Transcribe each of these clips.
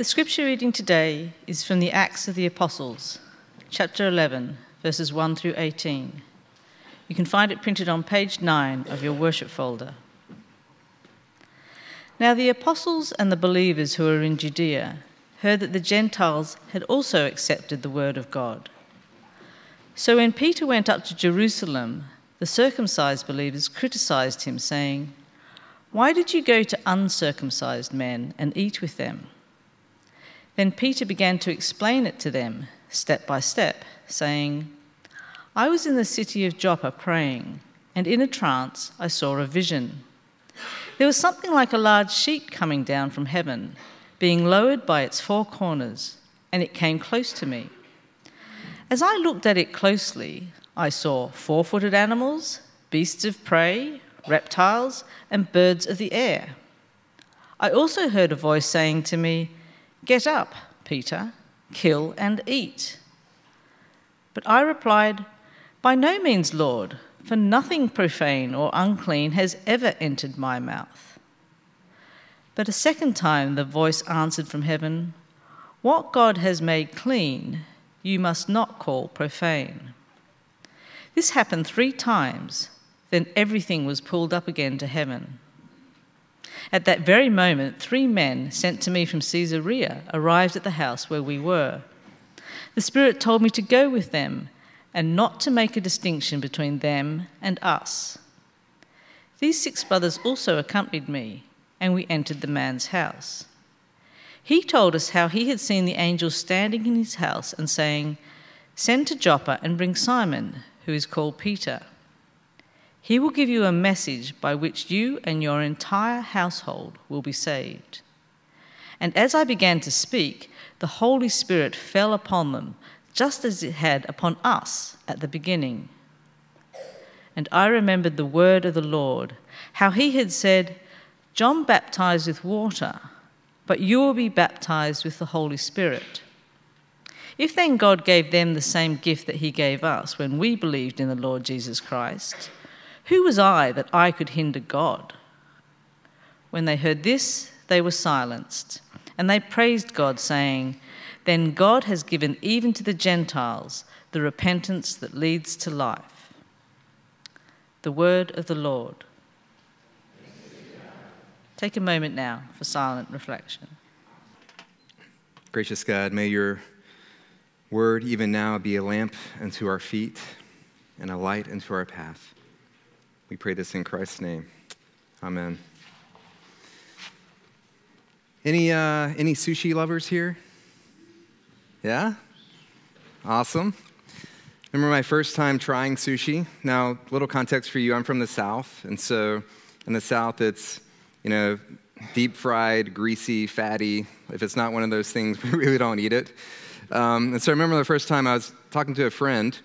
The scripture reading today is from the Acts of the Apostles, chapter 11, verses 1 through 18. You can find it printed on page 9 of your worship folder. Now, the apostles and the believers who were in Judea heard that the Gentiles had also accepted the word of God. So when Peter went up to Jerusalem, the circumcised believers criticized him, saying, Why did you go to uncircumcised men and eat with them? Then Peter began to explain it to them, step by step, saying, I was in the city of Joppa praying, and in a trance I saw a vision. There was something like a large sheet coming down from heaven, being lowered by its four corners, and it came close to me. As I looked at it closely, I saw four footed animals, beasts of prey, reptiles, and birds of the air. I also heard a voice saying to me, Get up, Peter, kill and eat. But I replied, By no means, Lord, for nothing profane or unclean has ever entered my mouth. But a second time the voice answered from heaven, What God has made clean, you must not call profane. This happened three times, then everything was pulled up again to heaven. At that very moment, three men sent to me from Caesarea arrived at the house where we were. The Spirit told me to go with them and not to make a distinction between them and us. These six brothers also accompanied me, and we entered the man's house. He told us how he had seen the angel standing in his house and saying, Send to Joppa and bring Simon, who is called Peter. He will give you a message by which you and your entire household will be saved. And as I began to speak, the Holy Spirit fell upon them, just as it had upon us at the beginning. And I remembered the word of the Lord, how he had said, John baptized with water, but you will be baptized with the Holy Spirit. If then God gave them the same gift that he gave us when we believed in the Lord Jesus Christ, who was I that I could hinder God? When they heard this, they were silenced, and they praised God, saying, Then God has given even to the Gentiles the repentance that leads to life. The word of the Lord. Take a moment now for silent reflection. Gracious God, may your word even now be a lamp unto our feet and a light unto our path. We pray this in Christ's name. Amen. Any, uh, any sushi lovers here? Yeah? Awesome. Remember my first time trying sushi? Now, little context for you I'm from the South, and so in the South, it's, you know, deep fried, greasy, fatty. If it's not one of those things, we really don't eat it. Um, and so I remember the first time I was talking to a friend,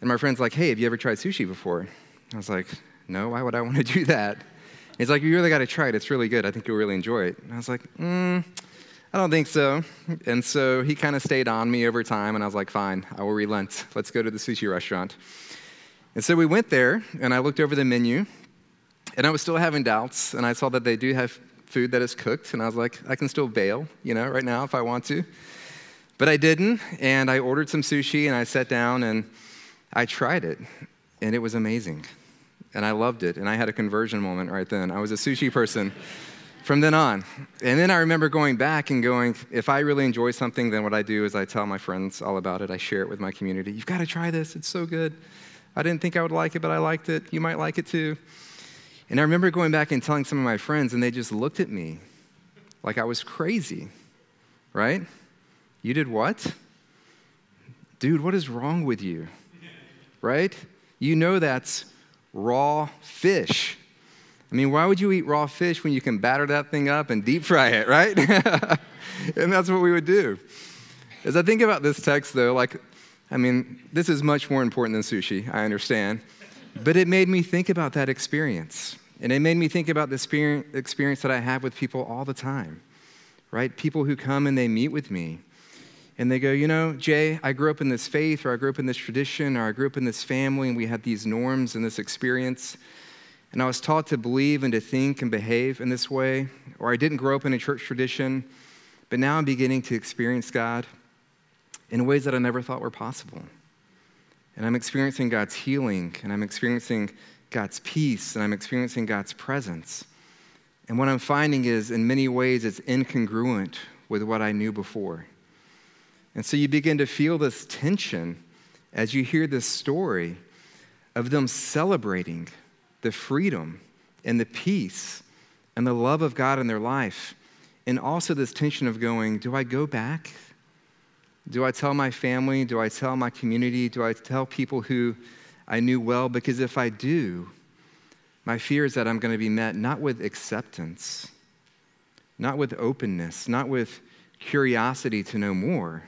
and my friend's like, hey, have you ever tried sushi before? I was like, no, why would I want to do that? He's like, you really got to try it. It's really good. I think you'll really enjoy it. And I was like, mm, I don't think so. And so he kind of stayed on me over time, and I was like, fine, I will relent. Let's go to the sushi restaurant. And so we went there, and I looked over the menu, and I was still having doubts, and I saw that they do have food that is cooked, and I was like, I can still bail, you know, right now if I want to. But I didn't, and I ordered some sushi, and I sat down, and I tried it, and it was amazing. And I loved it, and I had a conversion moment right then. I was a sushi person from then on. And then I remember going back and going, if I really enjoy something, then what I do is I tell my friends all about it. I share it with my community. You've got to try this, it's so good. I didn't think I would like it, but I liked it. You might like it too. And I remember going back and telling some of my friends, and they just looked at me like I was crazy, right? You did what? Dude, what is wrong with you? Right? You know that's raw fish. I mean, why would you eat raw fish when you can batter that thing up and deep fry it, right? and that's what we would do. As I think about this text, though, like, I mean, this is much more important than sushi, I understand. But it made me think about that experience. And it made me think about the experience that I have with people all the time, right? People who come and they meet with me and they go, you know, Jay, I grew up in this faith, or I grew up in this tradition, or I grew up in this family, and we had these norms and this experience. And I was taught to believe and to think and behave in this way. Or I didn't grow up in a church tradition, but now I'm beginning to experience God in ways that I never thought were possible. And I'm experiencing God's healing, and I'm experiencing God's peace, and I'm experiencing God's presence. And what I'm finding is, in many ways, it's incongruent with what I knew before. And so you begin to feel this tension as you hear this story of them celebrating the freedom and the peace and the love of God in their life. And also this tension of going, do I go back? Do I tell my family? Do I tell my community? Do I tell people who I knew well? Because if I do, my fear is that I'm going to be met not with acceptance, not with openness, not with curiosity to know more,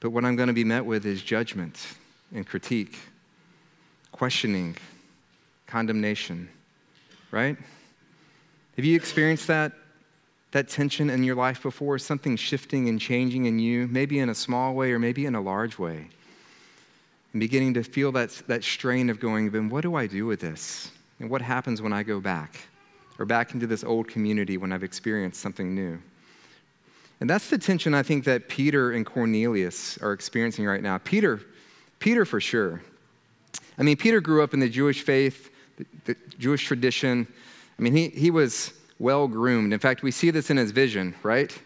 but what I'm going to be met with is judgment and critique, questioning, condemnation, right? Have you experienced that, that tension in your life before? Something shifting and changing in you, maybe in a small way or maybe in a large way? And beginning to feel that, that strain of going, then what do I do with this? And what happens when I go back or back into this old community when I've experienced something new? And that's the tension I think that Peter and Cornelius are experiencing right now. Peter, Peter for sure. I mean, Peter grew up in the Jewish faith, the, the Jewish tradition. I mean, he, he was well groomed. In fact, we see this in his vision, right?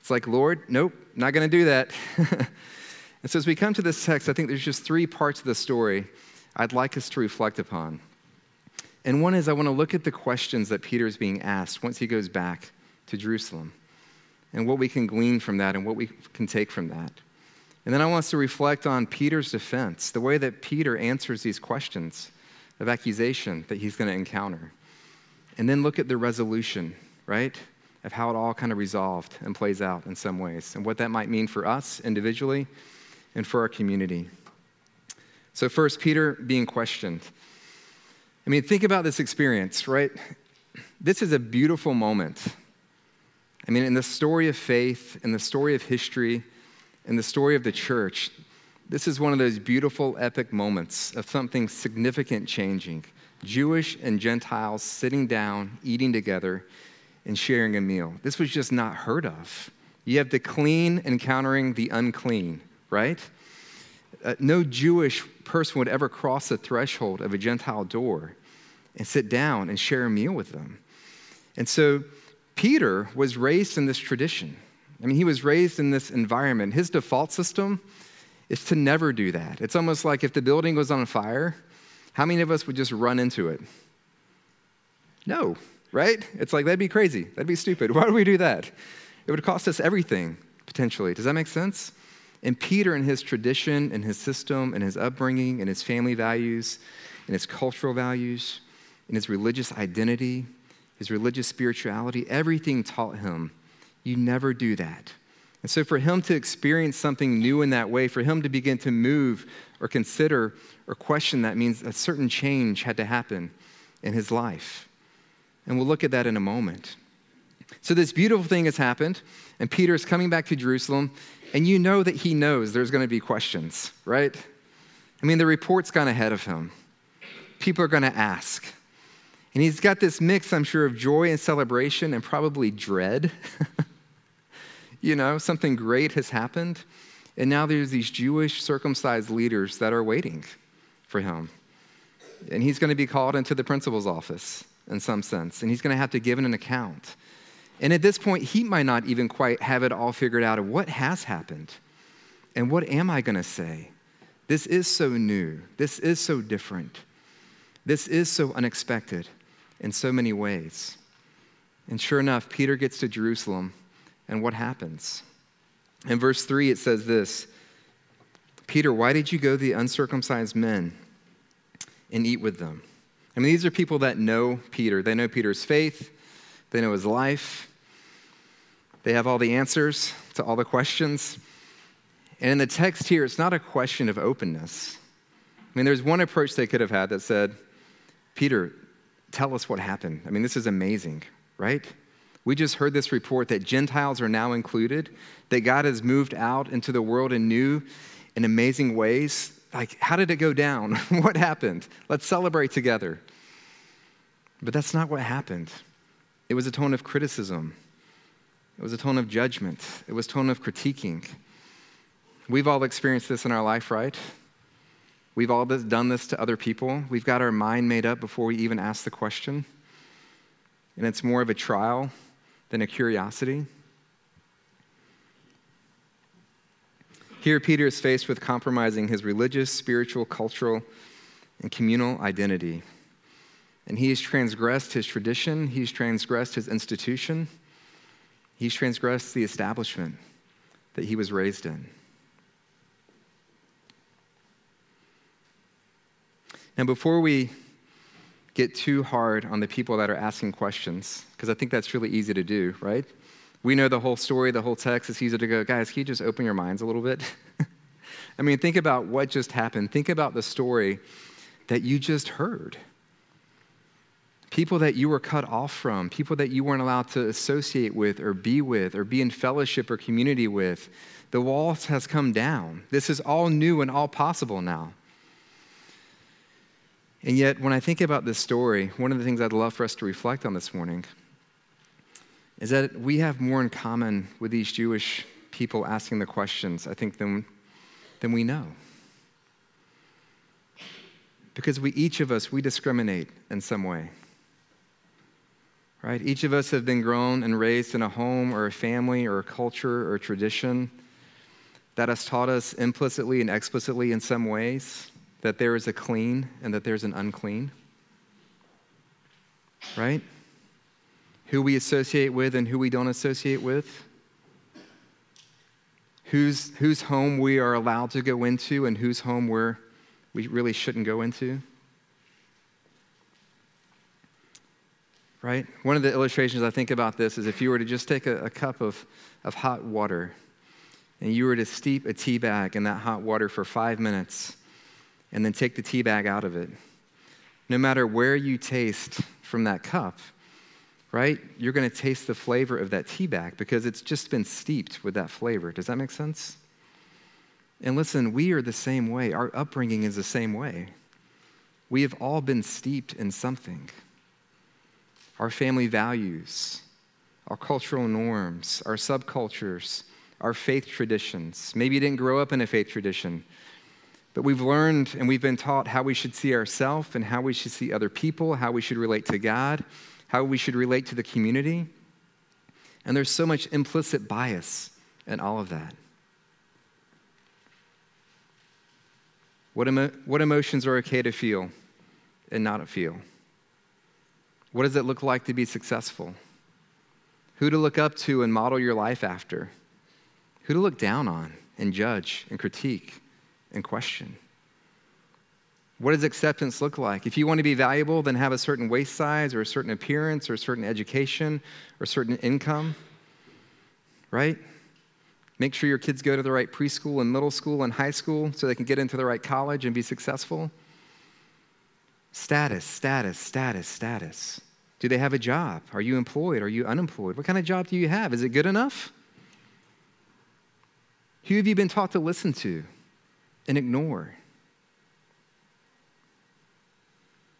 It's like, Lord, nope, not going to do that. and so as we come to this text, I think there's just three parts of the story I'd like us to reflect upon. And one is I want to look at the questions that Peter is being asked once he goes back to Jerusalem and what we can glean from that and what we can take from that. And then I want us to reflect on Peter's defense, the way that Peter answers these questions of accusation that he's going to encounter. And then look at the resolution, right? Of how it all kind of resolved and plays out in some ways, and what that might mean for us individually and for our community. So, first, Peter being questioned. I mean, think about this experience, right? This is a beautiful moment I mean, in the story of faith, in the story of history, in the story of the church, this is one of those beautiful, epic moments of something significant changing. Jewish and Gentiles sitting down, eating together, and sharing a meal. This was just not heard of. You have the clean encountering the unclean, right? Uh, no Jewish person would ever cross the threshold of a Gentile door and sit down and share a meal with them. And so Peter was raised in this tradition. I mean, he was raised in this environment. His default system is to never do that. It's almost like if the building was on fire, how many of us would just run into it? No, right? It's like, that'd be crazy. That'd be stupid. Why do we do that? It would cost us everything, potentially. Does that make sense? And Peter, in his tradition, in his system, in his upbringing, in his family values, in his cultural values, in his religious identity, his religious spirituality, everything taught him you never do that. And so, for him to experience something new in that way, for him to begin to move or consider or question that means a certain change had to happen in his life. And we'll look at that in a moment. So, this beautiful thing has happened, and Peter is coming back to Jerusalem, and you know that he knows there's going to be questions, right? I mean, the report's gone ahead of him. People are going to ask. And he's got this mix, I'm sure, of joy and celebration and probably dread. you know, something great has happened. And now there's these Jewish circumcised leaders that are waiting for him. And he's going to be called into the principal's office in some sense, and he's going to have to give an account. And at this point, he might not even quite have it all figured out of what has happened and what am I going to say? This is so new. This is so different. This is so unexpected in so many ways. And sure enough, Peter gets to Jerusalem, and what happens? In verse 3, it says this Peter, why did you go to the uncircumcised men and eat with them? I mean, these are people that know Peter. They know Peter's faith, they know his life, they have all the answers to all the questions. And in the text here, it's not a question of openness. I mean, there's one approach they could have had that said, Peter, tell us what happened. I mean, this is amazing, right? We just heard this report that Gentiles are now included, that God has moved out into the world in new and amazing ways. Like, how did it go down? what happened? Let's celebrate together. But that's not what happened. It was a tone of criticism. It was a tone of judgment. It was a tone of critiquing. We've all experienced this in our life, right? We've all done this to other people. We've got our mind made up before we even ask the question. And it's more of a trial than a curiosity. Here, Peter is faced with compromising his religious, spiritual, cultural, and communal identity. And he has transgressed his tradition, he's transgressed his institution, he's transgressed the establishment that he was raised in. Now, before we get too hard on the people that are asking questions, because I think that's really easy to do, right? We know the whole story, the whole text. It's easy to go, guys, can you just open your minds a little bit? I mean, think about what just happened. Think about the story that you just heard. People that you were cut off from, people that you weren't allowed to associate with or be with or be in fellowship or community with. The wall has come down. This is all new and all possible now. And yet, when I think about this story, one of the things I'd love for us to reflect on this morning is that we have more in common with these Jewish people asking the questions, I think, than, than we know. Because we, each of us, we discriminate in some way. Right? Each of us have been grown and raised in a home or a family or a culture or a tradition that has taught us implicitly and explicitly in some ways that there is a clean and that there's an unclean. Right? Who we associate with and who we don't associate with. Whose, whose home we are allowed to go into and whose home we're, we really shouldn't go into. Right? One of the illustrations I think about this is if you were to just take a, a cup of, of hot water and you were to steep a tea bag in that hot water for five minutes and then take the tea bag out of it. No matter where you taste from that cup, right, you're going to taste the flavor of that tea bag because it's just been steeped with that flavor. Does that make sense? And listen, we are the same way. Our upbringing is the same way. We have all been steeped in something. Our family values, our cultural norms, our subcultures, our faith traditions. Maybe you didn't grow up in a faith tradition. But we've learned and we've been taught how we should see ourselves and how we should see other people, how we should relate to God, how we should relate to the community. And there's so much implicit bias in all of that. What, emo- what emotions are okay to feel and not feel? What does it look like to be successful? Who to look up to and model your life after? Who to look down on and judge and critique? And question. What does acceptance look like? If you want to be valuable, then have a certain waist size or a certain appearance or a certain education or a certain income, right? Make sure your kids go to the right preschool and middle school and high school so they can get into the right college and be successful. Status, status, status, status. Do they have a job? Are you employed? Are you unemployed? What kind of job do you have? Is it good enough? Who have you been taught to listen to? And ignore?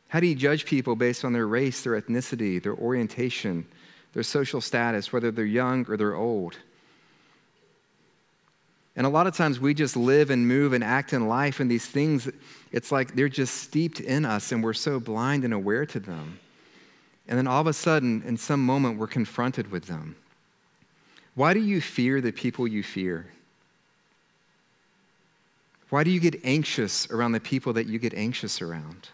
How do you judge people based on their race, their ethnicity, their orientation, their social status, whether they're young or they're old? And a lot of times we just live and move and act in life, and these things, it's like they're just steeped in us, and we're so blind and aware to them. And then all of a sudden, in some moment, we're confronted with them. Why do you fear the people you fear? Why do you get anxious around the people that you get anxious around?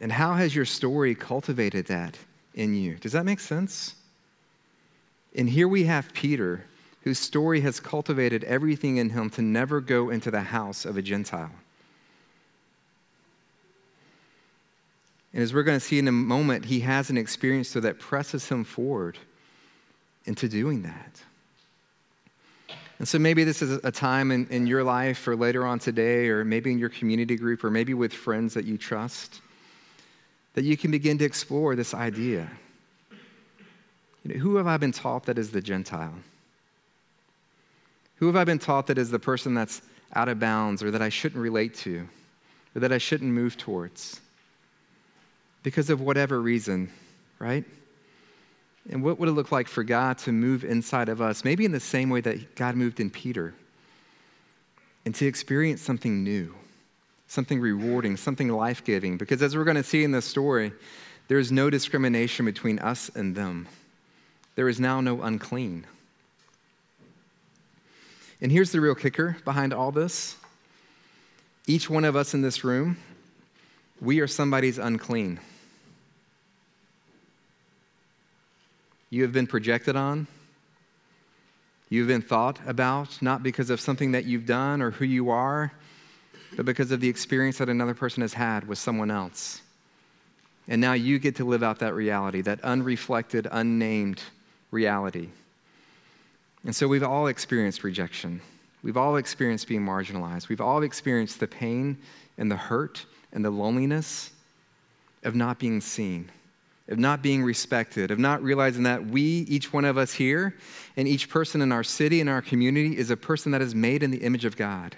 And how has your story cultivated that in you? Does that make sense? And here we have Peter, whose story has cultivated everything in him to never go into the house of a Gentile. And as we're going to see in a moment, he has an experience so that presses him forward into doing that. And so maybe this is a time in, in your life or later on today, or maybe in your community group, or maybe with friends that you trust, that you can begin to explore this idea. You know, who have I been taught that is the Gentile? Who have I been taught that is the person that's out of bounds or that I shouldn't relate to or that I shouldn't move towards? Because of whatever reason, right? And what would it look like for God to move inside of us, maybe in the same way that God moved in Peter, and to experience something new, something rewarding, something life giving? Because as we're going to see in this story, there is no discrimination between us and them. There is now no unclean. And here's the real kicker behind all this each one of us in this room, we are somebody's unclean. You have been projected on. You've been thought about, not because of something that you've done or who you are, but because of the experience that another person has had with someone else. And now you get to live out that reality, that unreflected, unnamed reality. And so we've all experienced rejection. We've all experienced being marginalized. We've all experienced the pain and the hurt and the loneliness of not being seen, of not being respected, of not realizing that we, each one of us here, and each person in our city and our community is a person that is made in the image of God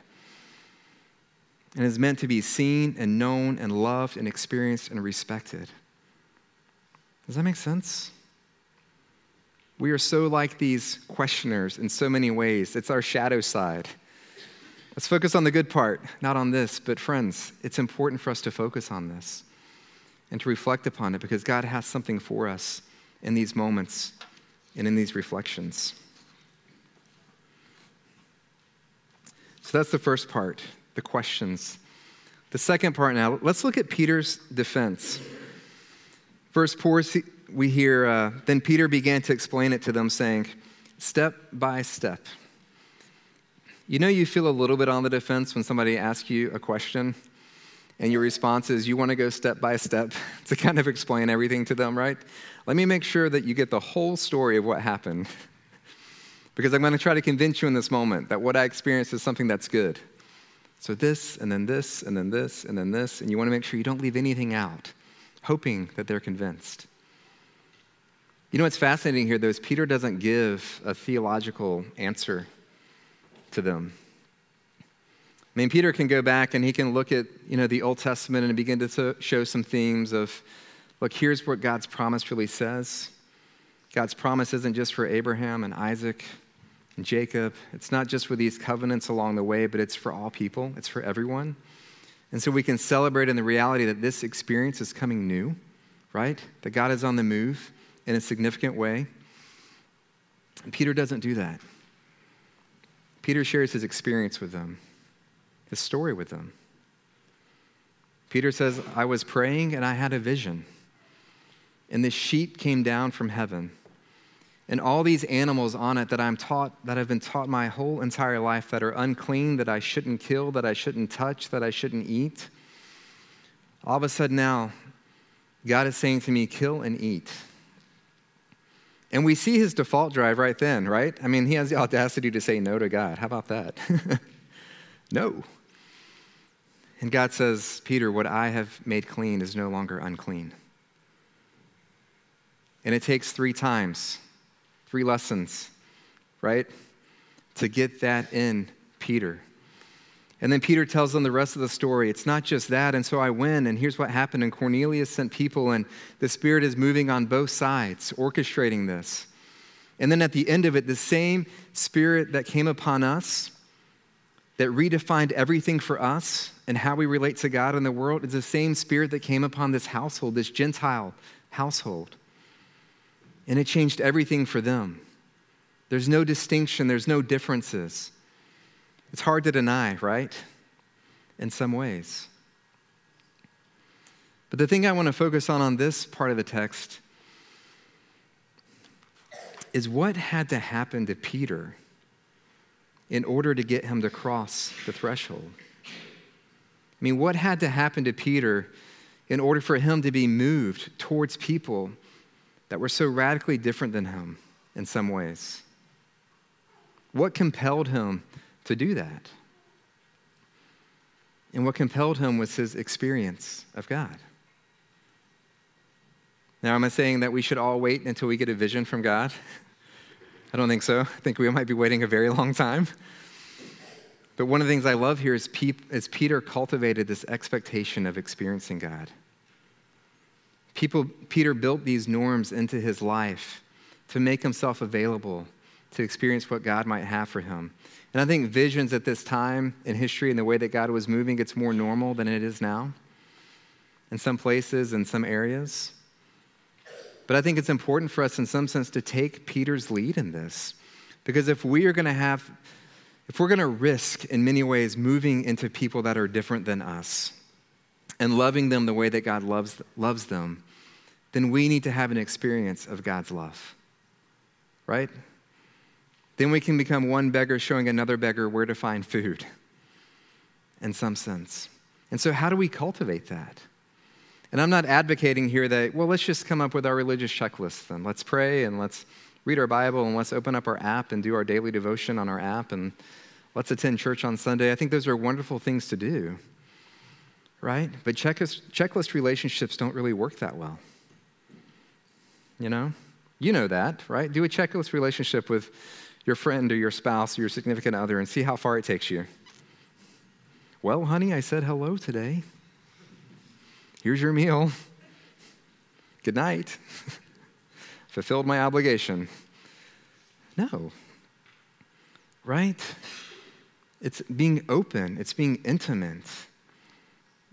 and is meant to be seen and known and loved and experienced and respected. Does that make sense? We are so like these questioners in so many ways. It's our shadow side. Let's focus on the good part, not on this. But, friends, it's important for us to focus on this and to reflect upon it because God has something for us in these moments and in these reflections. So, that's the first part the questions. The second part now, let's look at Peter's defense. Verse 4, we hear, uh, then Peter began to explain it to them, saying, step by step. You know, you feel a little bit on the defense when somebody asks you a question, and your response is, you want to go step by step to kind of explain everything to them, right? Let me make sure that you get the whole story of what happened. because I'm going to try to convince you in this moment that what I experienced is something that's good. So, this, and then this, and then this, and then this, and you want to make sure you don't leave anything out, hoping that they're convinced. You know what's fascinating here, though, is Peter doesn't give a theological answer to them. I mean, Peter can go back and he can look at, you know, the Old Testament and begin to show some themes of, look, here's what God's promise really says. God's promise isn't just for Abraham and Isaac and Jacob. It's not just for these covenants along the way, but it's for all people. It's for everyone. And so we can celebrate in the reality that this experience is coming new, right? That God is on the move in a significant way. And Peter doesn't do that. Peter shares his experience with them, his story with them. Peter says, I was praying and I had a vision. And this sheet came down from heaven. And all these animals on it that I'm taught, that I've been taught my whole entire life that are unclean, that I shouldn't kill, that I shouldn't touch, that I shouldn't eat. All of a sudden now, God is saying to me, kill and eat. And we see his default drive right then, right? I mean, he has the audacity to say no to God. How about that? no. And God says, Peter, what I have made clean is no longer unclean. And it takes three times, three lessons, right, to get that in Peter. And then Peter tells them the rest of the story. It's not just that. And so I went, and here's what happened. And Cornelius sent people, and the Spirit is moving on both sides, orchestrating this. And then at the end of it, the same Spirit that came upon us, that redefined everything for us and how we relate to God in the world, is the same Spirit that came upon this household, this Gentile household. And it changed everything for them. There's no distinction, there's no differences. It's hard to deny, right? In some ways. But the thing I want to focus on on this part of the text is what had to happen to Peter in order to get him to cross the threshold. I mean, what had to happen to Peter in order for him to be moved towards people that were so radically different than him in some ways? What compelled him to do that. And what compelled him was his experience of God. Now, am I saying that we should all wait until we get a vision from God? I don't think so. I think we might be waiting a very long time. But one of the things I love here is, is Peter cultivated this expectation of experiencing God. People, Peter built these norms into his life to make himself available to experience what God might have for him. And I think visions at this time in history and the way that God was moving, it's more normal than it is now in some places, in some areas. But I think it's important for us, in some sense, to take Peter's lead in this. Because if we are going to have, if we're going to risk in many ways moving into people that are different than us and loving them the way that God loves, loves them, then we need to have an experience of God's love, right? Then we can become one beggar showing another beggar where to find food, in some sense. And so, how do we cultivate that? And I'm not advocating here that, well, let's just come up with our religious checklist then. Let's pray and let's read our Bible and let's open up our app and do our daily devotion on our app and let's attend church on Sunday. I think those are wonderful things to do, right? But checklist, checklist relationships don't really work that well. You know? You know that, right? Do a checklist relationship with your friend or your spouse or your significant other and see how far it takes you. Well, honey, I said hello today. Here's your meal. Good night. Fulfilled my obligation. No. Right? It's being open, it's being intimate,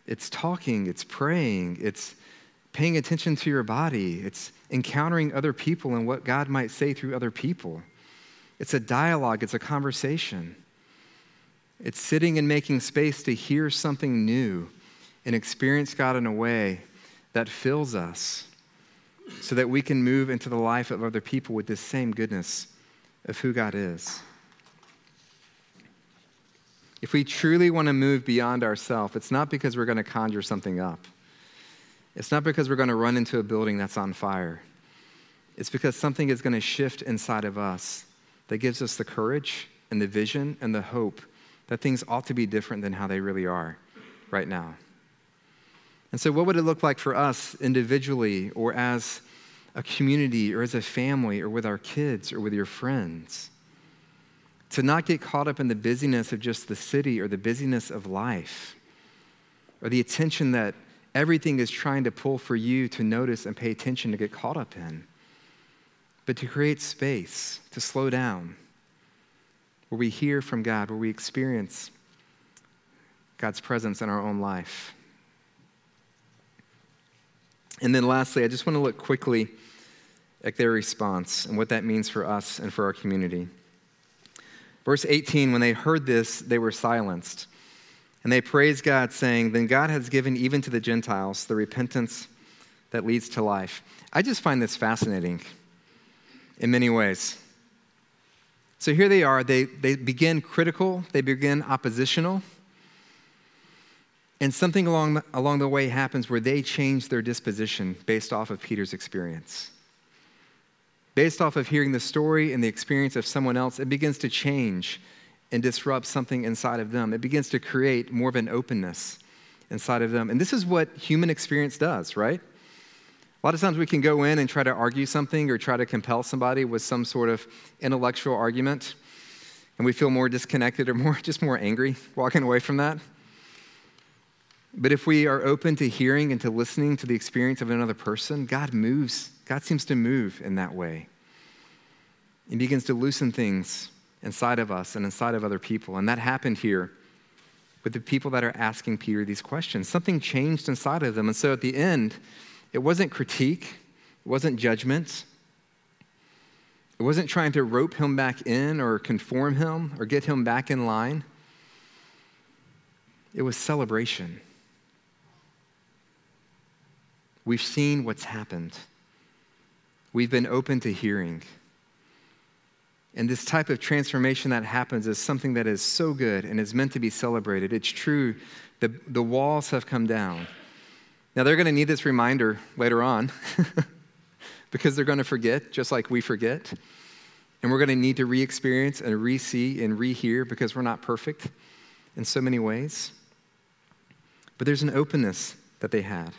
it's talking, it's praying, it's paying attention to your body, it's encountering other people and what God might say through other people. It's a dialogue, it's a conversation. It's sitting and making space to hear something new and experience God in a way that fills us so that we can move into the life of other people with this same goodness of who God is. If we truly want to move beyond ourselves, it's not because we're going to conjure something up. It's not because we're going to run into a building that's on fire. It's because something is going to shift inside of us that gives us the courage and the vision and the hope that things ought to be different than how they really are right now. And so, what would it look like for us individually or as a community or as a family or with our kids or with your friends? To not get caught up in the busyness of just the city or the busyness of life or the attention that everything is trying to pull for you to notice and pay attention to get caught up in but to create space, to slow down, where we hear from God, where we experience God's presence in our own life. And then lastly, I just want to look quickly at their response and what that means for us and for our community. Verse 18 when they heard this, they were silenced. And they praised God, saying, Then God has given even to the Gentiles the repentance that leads to life. I just find this fascinating in many ways. So here they are, they, they begin critical, they begin oppositional. And something along the, along the way happens where they change their disposition based off of Peter's experience. Based off of hearing the story and the experience of someone else, it begins to change and disrupt something inside of them. It begins to create more of an openness inside of them. And this is what human experience does, right? A lot of times we can go in and try to argue something or try to compel somebody with some sort of intellectual argument, and we feel more disconnected or more just more angry walking away from that. But if we are open to hearing and to listening to the experience of another person, God moves. God seems to move in that way. He begins to loosen things inside of us and inside of other people. And that happened here with the people that are asking Peter these questions. Something changed inside of them. And so at the end, it wasn't critique, it wasn't judgment. It wasn't trying to rope him back in or conform him or get him back in line. It was celebration. We've seen what's happened. We've been open to hearing. And this type of transformation that happens is something that is so good and is meant to be celebrated. It's true. The, the walls have come down. Now, they're going to need this reminder later on because they're going to forget, just like we forget. And we're going to need to re experience and re see and re hear because we're not perfect in so many ways. But there's an openness that they had.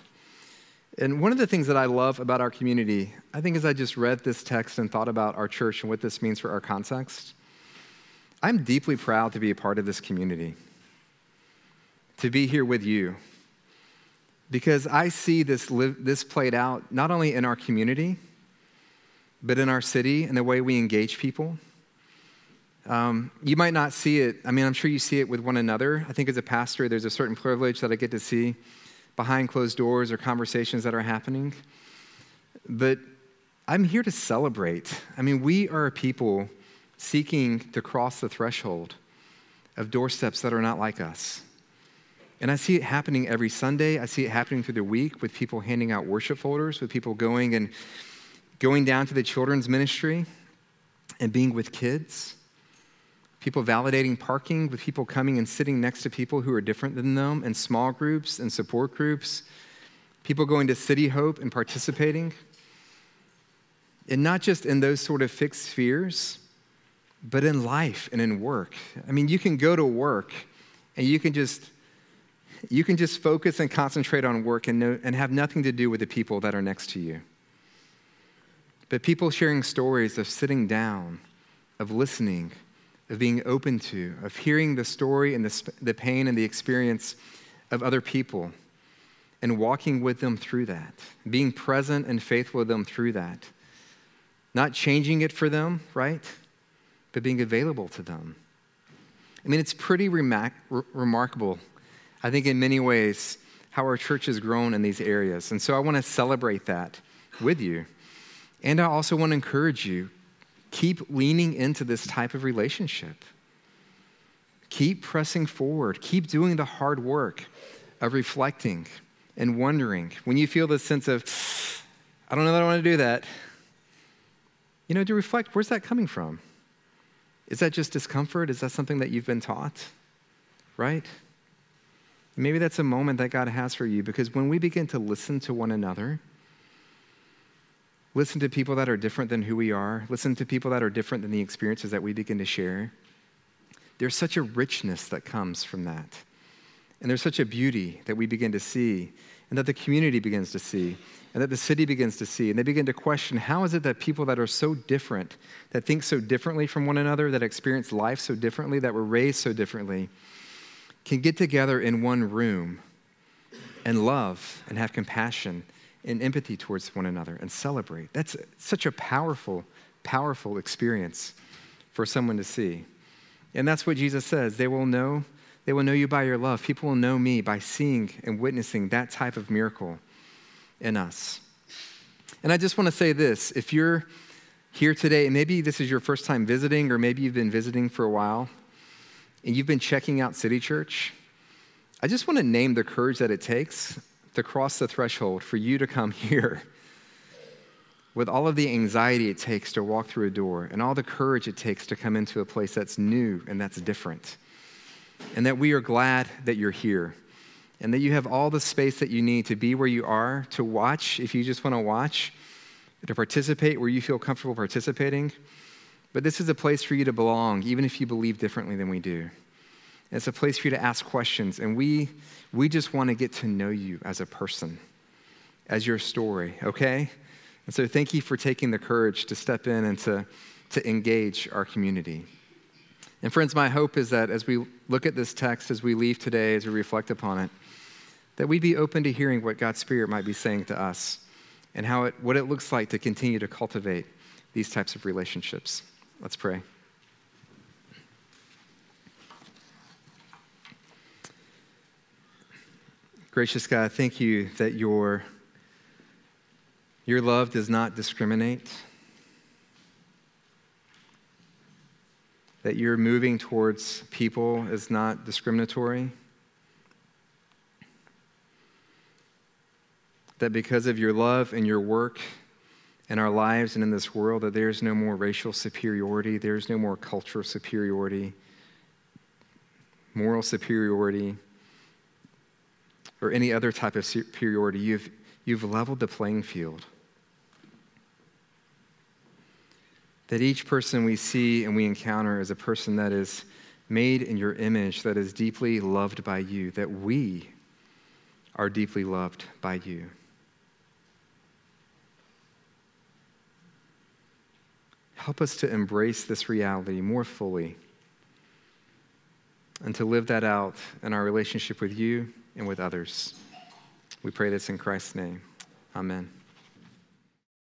And one of the things that I love about our community, I think as I just read this text and thought about our church and what this means for our context, I'm deeply proud to be a part of this community, to be here with you, because I see this, this played out not only in our community, but in our city and the way we engage people. Um, you might not see it. I mean, I'm sure you see it with one another. I think as a pastor, there's a certain privilege that I get to see behind closed doors or conversations that are happening. But I'm here to celebrate. I mean, we are a people seeking to cross the threshold of doorsteps that are not like us. And I see it happening every Sunday. I see it happening through the week with people handing out worship folders, with people going and going down to the children's ministry and being with kids, people validating parking, with people coming and sitting next to people who are different than them in small groups and support groups, people going to City Hope and participating. And not just in those sort of fixed spheres, but in life and in work. I mean, you can go to work and you can just you can just focus and concentrate on work and, and have nothing to do with the people that are next to you. But people sharing stories of sitting down, of listening, of being open to, of hearing the story and the, the pain and the experience of other people and walking with them through that, being present and faithful with them through that. Not changing it for them, right? But being available to them. I mean, it's pretty remar- remarkable, I think, in many ways, how our church has grown in these areas. And so I want to celebrate that with you. And I also want to encourage you keep leaning into this type of relationship. Keep pressing forward. Keep doing the hard work of reflecting and wondering. When you feel this sense of, I don't know that I want to do that, you know, to reflect where's that coming from? Is that just discomfort? Is that something that you've been taught? Right? Maybe that's a moment that God has for you because when we begin to listen to one another, listen to people that are different than who we are, listen to people that are different than the experiences that we begin to share. There's such a richness that comes from that. And there's such a beauty that we begin to see, and that the community begins to see, and that the city begins to see. And they begin to question how is it that people that are so different, that think so differently from one another, that experience life so differently, that were raised so differently, can get together in one room and love and have compassion and empathy towards one another and celebrate. That's such a powerful, powerful experience for someone to see. And that's what Jesus says. They will know, they will know you by your love. People will know me by seeing and witnessing that type of miracle in us. And I just want to say this if you're here today, and maybe this is your first time visiting, or maybe you've been visiting for a while, and you've been checking out City Church, I just want to name the courage that it takes to cross the threshold for you to come here with all of the anxiety it takes to walk through a door and all the courage it takes to come into a place that's new and that's different. And that we are glad that you're here and that you have all the space that you need to be where you are, to watch if you just want to watch, to participate where you feel comfortable participating. But this is a place for you to belong, even if you believe differently than we do. It's a place for you to ask questions, and we we just want to get to know you as a person, as your story, okay? And so thank you for taking the courage to step in and to, to engage our community. And friends, my hope is that as we look at this text, as we leave today, as we reflect upon it, that we'd be open to hearing what God's Spirit might be saying to us and how it, what it looks like to continue to cultivate these types of relationships. Let's pray. Gracious God, thank you that your, your love does not discriminate, that your moving towards people is not discriminatory, that because of your love and your work in our lives and in this world, that there's no more racial superiority, there's no more cultural superiority, moral superiority or any other type of superiority. You've, you've leveled the playing field. That each person we see and we encounter is a person that is made in your image, that is deeply loved by you, that we are deeply loved by you. Help us to embrace this reality more fully and to live that out in our relationship with you and with others. We pray this in Christ's name. Amen.